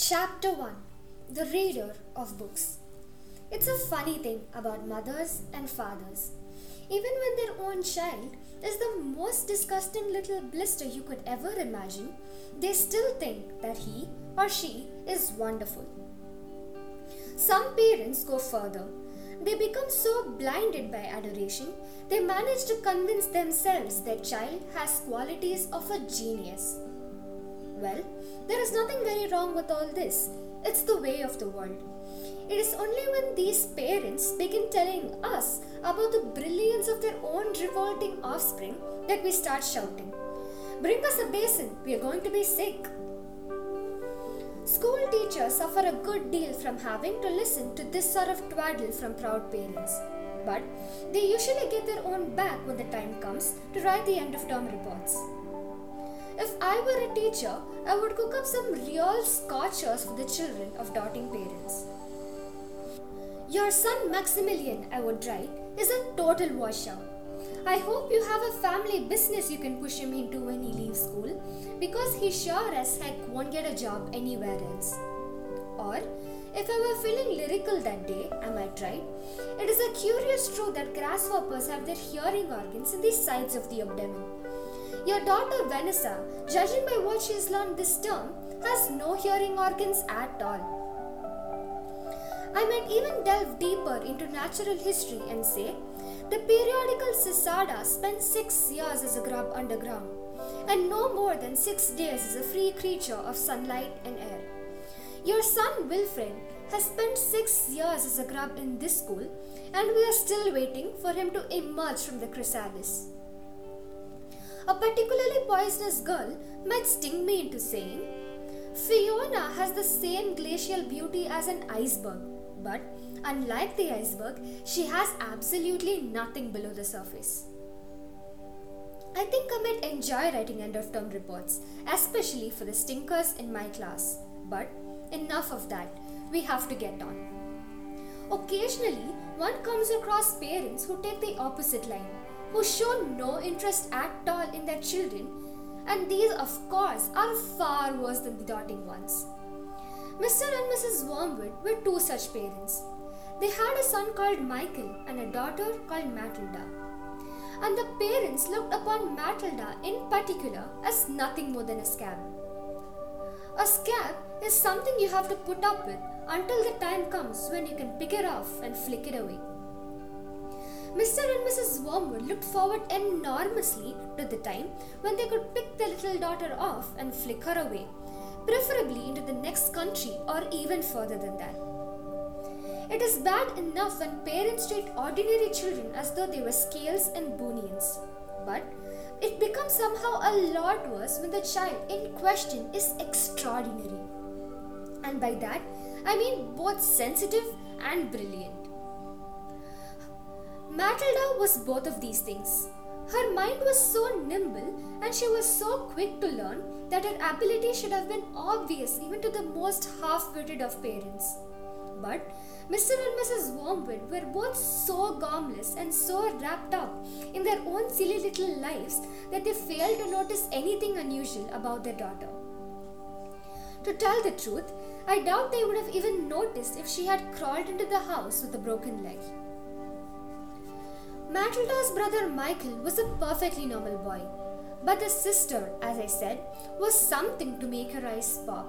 Chapter 1 The Reader of Books. It's a funny thing about mothers and fathers. Even when their own child is the most disgusting little blister you could ever imagine, they still think that he or she is wonderful. Some parents go further. They become so blinded by adoration, they manage to convince themselves their child has qualities of a genius. Well, there is nothing very wrong with all this. It's the way of the world. It is only when these parents begin telling us about the brilliance of their own revolting offspring that we start shouting. Bring us a basin, we are going to be sick. School teachers suffer a good deal from having to listen to this sort of twaddle from proud parents. But they usually get their own back when the time comes to write the end of term reports. If I were a teacher, I would cook up some real scorchers for the children of doubting parents. Your son Maximilian, I would write, is a total washout. I hope you have a family business you can push him into when he leaves school because he sure as heck won't get a job anywhere else. Or, if I were feeling lyrical that day, I might write, it is a curious truth that grasshoppers have their hearing organs in the sides of the abdomen. Your daughter Vanessa, judging by what she has learned this term, has no hearing organs at all. I might even delve deeper into natural history and say the periodical Cicada spent six years as a grub underground and no more than six days as a free creature of sunlight and air. Your son Wilfred has spent six years as a grub in this school and we are still waiting for him to emerge from the chrysalis. A particularly poisonous girl might sting me into saying, Fiona has the same glacial beauty as an iceberg, but unlike the iceberg, she has absolutely nothing below the surface. I think I might enjoy writing end of term reports, especially for the stinkers in my class. But enough of that, we have to get on. Occasionally, one comes across parents who take the opposite line who show no interest at all in their children, and these, of course, are far worse than the doting ones. Mr. and Mrs. Wormwood were two such parents. They had a son called Michael and a daughter called Matilda. And the parents looked upon Matilda in particular as nothing more than a scab. A scab is something you have to put up with until the time comes when you can pick it off and flick it away. Mr. and Mrs. Wormwood looked forward enormously to the time when they could pick their little daughter off and flick her away, preferably into the next country or even further than that. It is bad enough when parents treat ordinary children as though they were scales and bunions, but it becomes somehow a lot worse when the child in question is extraordinary. And by that, I mean both sensitive and brilliant. Matilda was both of these things. Her mind was so nimble and she was so quick to learn that her ability should have been obvious even to the most half witted of parents. But Mr. and Mrs. Wormwood were both so gormless and so wrapped up in their own silly little lives that they failed to notice anything unusual about their daughter. To tell the truth, I doubt they would have even noticed if she had crawled into the house with a broken leg. Matilda's brother Michael was a perfectly normal boy, but the sister, as I said, was something to make her eyes pop.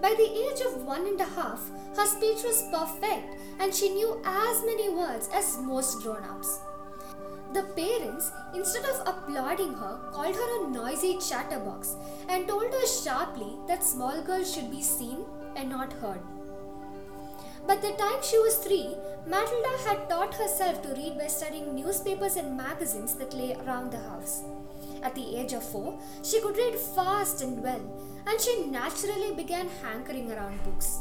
By the age of one and a half, her speech was perfect and she knew as many words as most grown ups. The parents, instead of applauding her, called her a noisy chatterbox and told her sharply that small girls should be seen and not heard. By the time she was three, Matilda had taught herself to read by studying newspapers and magazines that lay around the house. At the age of four, she could read fast and well, and she naturally began hankering around books.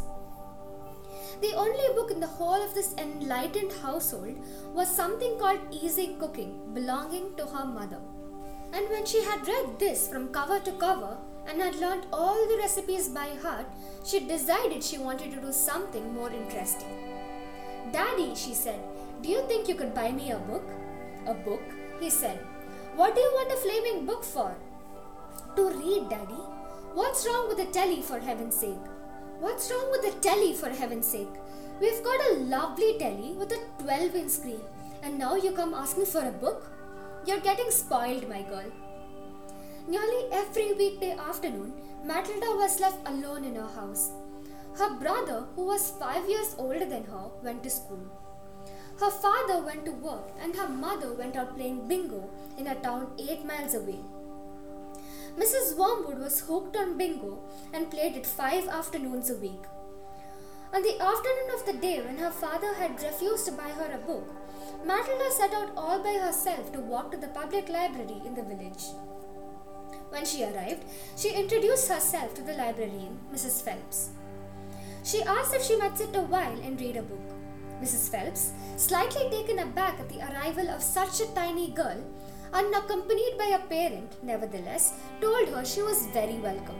The only book in the whole of this enlightened household was something called Easy Cooking, belonging to her mother. And when she had read this from cover to cover, and had learned all the recipes by heart, she decided she wanted to do something more interesting. Daddy, she said, do you think you could buy me a book? A book? He said. What do you want a flaming book for? To read, Daddy. What's wrong with the telly for heaven's sake? What's wrong with the telly for heaven's sake? We've got a lovely telly with a 12 inch screen, and now you come asking for a book? You're getting spoiled, my girl. Nearly every weekday afternoon, Matilda was left alone in her house. Her brother, who was five years older than her, went to school. Her father went to work, and her mother went out playing bingo in a town eight miles away. Mrs. Wormwood was hooked on bingo and played it five afternoons a week. On the afternoon of the day when her father had refused to buy her a book, Matilda set out all by herself to walk to the public library in the village. When she arrived, she introduced herself to the librarian, Mrs. Phelps. She asked if she might sit a while and read a book. Mrs. Phelps, slightly taken aback at the arrival of such a tiny girl, unaccompanied by a parent, nevertheless, told her she was very welcome.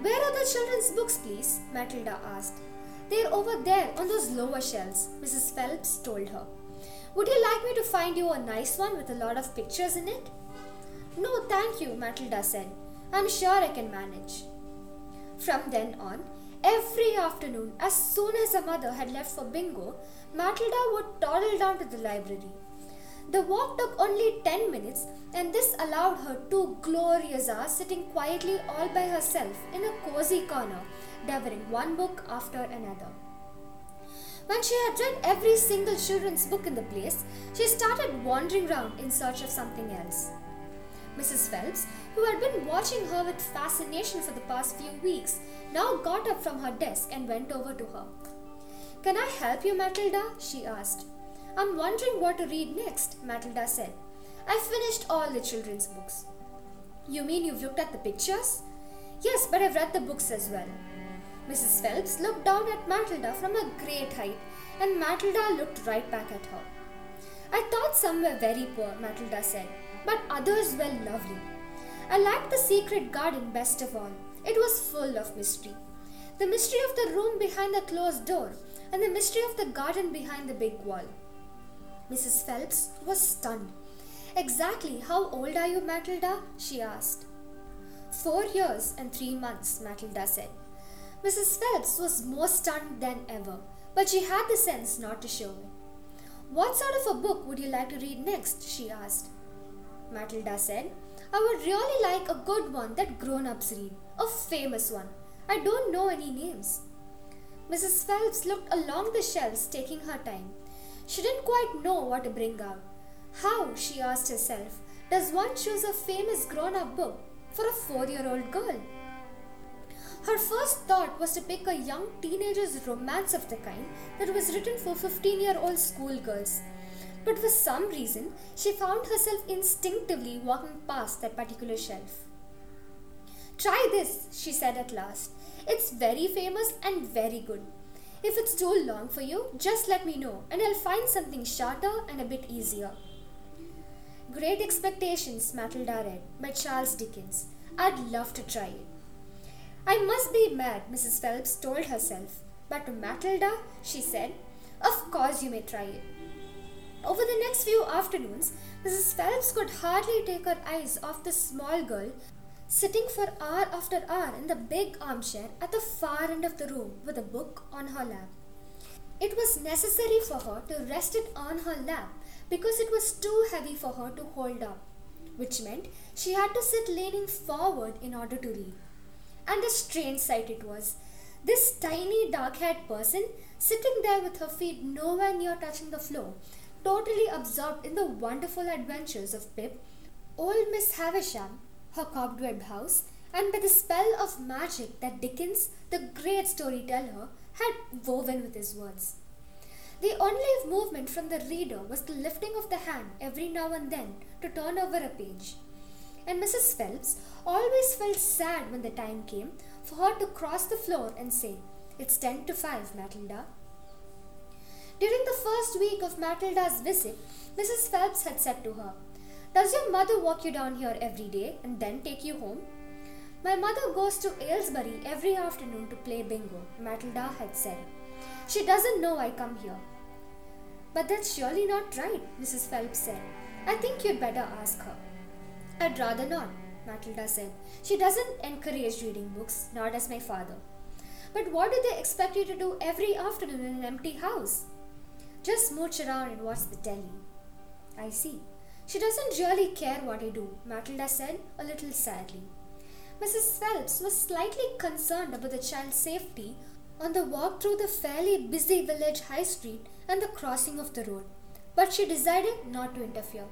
Where are the children's books, please? Matilda asked. They're over there on those lower shelves, Mrs. Phelps told her. Would you like me to find you a nice one with a lot of pictures in it? No, thank you, Matilda said. I'm sure I can manage. From then on, every afternoon, as soon as her mother had left for bingo, Matilda would toddle down to the library. The walk took only 10 minutes, and this allowed her two glorious hours sitting quietly all by herself in a cozy corner, devouring one book after another. When she had read every single children's book in the place, she started wandering round in search of something else. Mrs. Phelps, who had been watching her with fascination for the past few weeks, now got up from her desk and went over to her. Can I help you, Matilda? she asked. I'm wondering what to read next, Matilda said. I've finished all the children's books. You mean you've looked at the pictures? Yes, but I've read the books as well. Mrs. Phelps looked down at Matilda from a great height, and Matilda looked right back at her. I thought some were very poor, Matilda said, but others were lovely. I liked the secret garden best of all. It was full of mystery. The mystery of the room behind the closed door, and the mystery of the garden behind the big wall. Mrs. Phelps was stunned. Exactly how old are you, Matilda? she asked. Four years and three months, Matilda said. Mrs. Phelps was more stunned than ever, but she had the sense not to show it. What sort of a book would you like to read next? she asked. Matilda said, I would really like a good one that grown ups read, a famous one. I don't know any names. Mrs. Phelps looked along the shelves, taking her time. She didn't quite know what to bring out. How, she asked herself, does one choose a famous grown up book for a four year old girl? Her first thought was to pick a young teenager's romance of the kind that was written for 15 year old schoolgirls. But for some reason, she found herself instinctively walking past that particular shelf. Try this, she said at last. It's very famous and very good. If it's too long for you, just let me know and I'll find something shorter and a bit easier. Great Expectations, Matilda read by Charles Dickens. I'd love to try it. I must be mad, Mrs. Phelps told herself. But to Matilda, she said, Of course you may try it. Over the next few afternoons, Mrs. Phelps could hardly take her eyes off the small girl sitting for hour after hour in the big armchair at the far end of the room with a book on her lap. It was necessary for her to rest it on her lap because it was too heavy for her to hold up, which meant she had to sit leaning forward in order to read. And a strange sight it was. This tiny dark haired person sitting there with her feet nowhere near touching the floor, totally absorbed in the wonderful adventures of Pip, old Miss Havisham, her cobweb house, and by the spell of magic that Dickens, the great storyteller, had woven with his words. The only movement from the reader was the lifting of the hand every now and then to turn over a page. And Mrs. Phelps always felt sad when the time came for her to cross the floor and say, It's ten to five, Matilda. During the first week of Matilda's visit, Mrs. Phelps had said to her, Does your mother walk you down here every day and then take you home? My mother goes to Aylesbury every afternoon to play bingo, Matilda had said. She doesn't know I come here. But that's surely not right, Mrs. Phelps said. I think you'd better ask her. I'd rather not, Matilda said. She doesn't encourage reading books, nor does my father. But what do they expect you to do every afternoon in an empty house? Just mooch around and watch the telly. I see. She doesn't really care what I do, Matilda said, a little sadly. Mrs. Phelps was slightly concerned about the child's safety on the walk through the fairly busy village high street and the crossing of the road, but she decided not to interfere.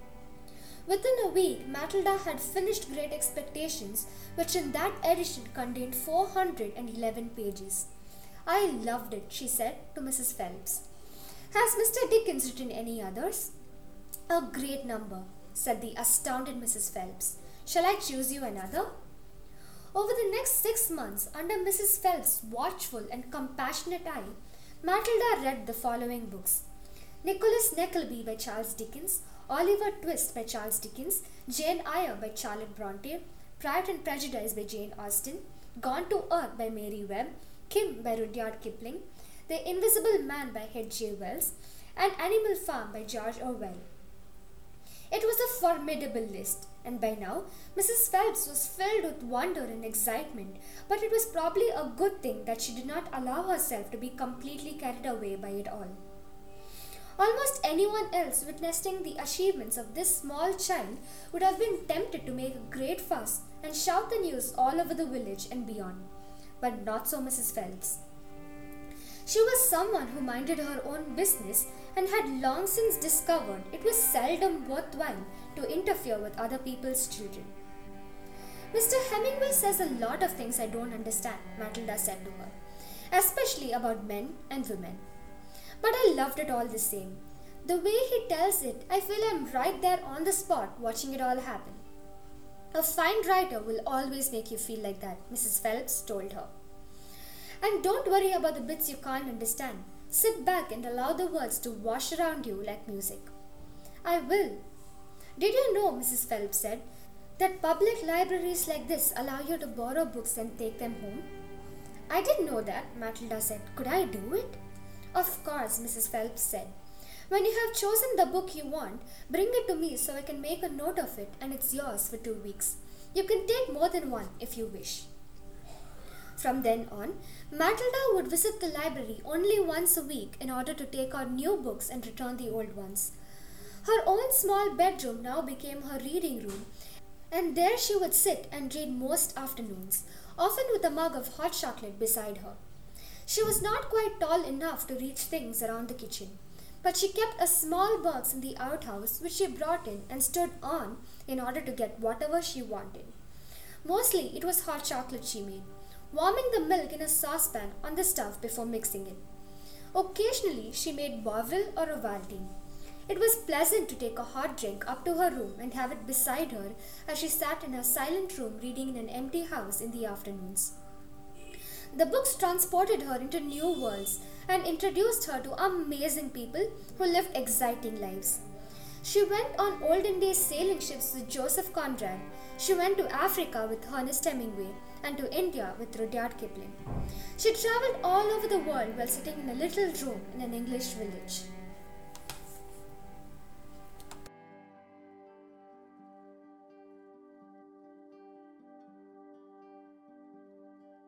Within a week, Matilda had finished Great Expectations, which in that edition contained 411 pages. I loved it, she said to Mrs. Phelps. Has Mr. Dickens written any others? A great number, said the astounded Mrs. Phelps. Shall I choose you another? Over the next six months, under Mrs. Phelps' watchful and compassionate eye, Matilda read the following books Nicholas Nickleby by Charles Dickens, Oliver Twist by Charles Dickens, Jane Eyre by Charlotte Bronte, Pride and Prejudice by Jane Austen, Gone to Earth by Mary Webb, Kim by Rudyard Kipling, The Invisible Man by H.G. Wells, and Animal Farm by George Orwell. It was a formidable list, and by now Mrs. Phelps was filled with wonder and excitement, but it was probably a good thing that she did not allow herself to be completely carried away by it all. Almost anyone else witnessing the achievements of this small child would have been tempted to make a great fuss and shout the news all over the village and beyond. But not so Mrs. Phelps. She was someone who minded her own business and had long since discovered it was seldom worthwhile to interfere with other people's children. Mr. Hemingway says a lot of things I don't understand, Matilda said to her, especially about men and women. But I loved it all the same. The way he tells it, I feel I'm right there on the spot watching it all happen. A fine writer will always make you feel like that, Mrs. Phelps told her. And don't worry about the bits you can't understand. Sit back and allow the words to wash around you like music. I will. Did you know, Mrs. Phelps said, that public libraries like this allow you to borrow books and take them home? I didn't know that, Matilda said. Could I do it? Of course, Mrs. Phelps said. When you have chosen the book you want, bring it to me so I can make a note of it and it's yours for two weeks. You can take more than one if you wish. From then on, Matilda would visit the library only once a week in order to take out new books and return the old ones. Her own small bedroom now became her reading room, and there she would sit and read most afternoons, often with a mug of hot chocolate beside her. She was not quite tall enough to reach things around the kitchen, but she kept a small box in the outhouse which she brought in and stood on in order to get whatever she wanted. Mostly it was hot chocolate she made warming the milk in a saucepan on the stove before mixing it. Occasionally, she made Bovril or Ovaltine. It was pleasant to take a hot drink up to her room and have it beside her as she sat in her silent room reading in an empty house in the afternoons. The books transported her into new worlds and introduced her to amazing people who lived exciting lives. She went on olden days sailing ships with Joseph Conrad. She went to Africa with Ernest Hemingway and to India with Rudyard Kipling. She traveled all over the world while sitting in a little room in an English village.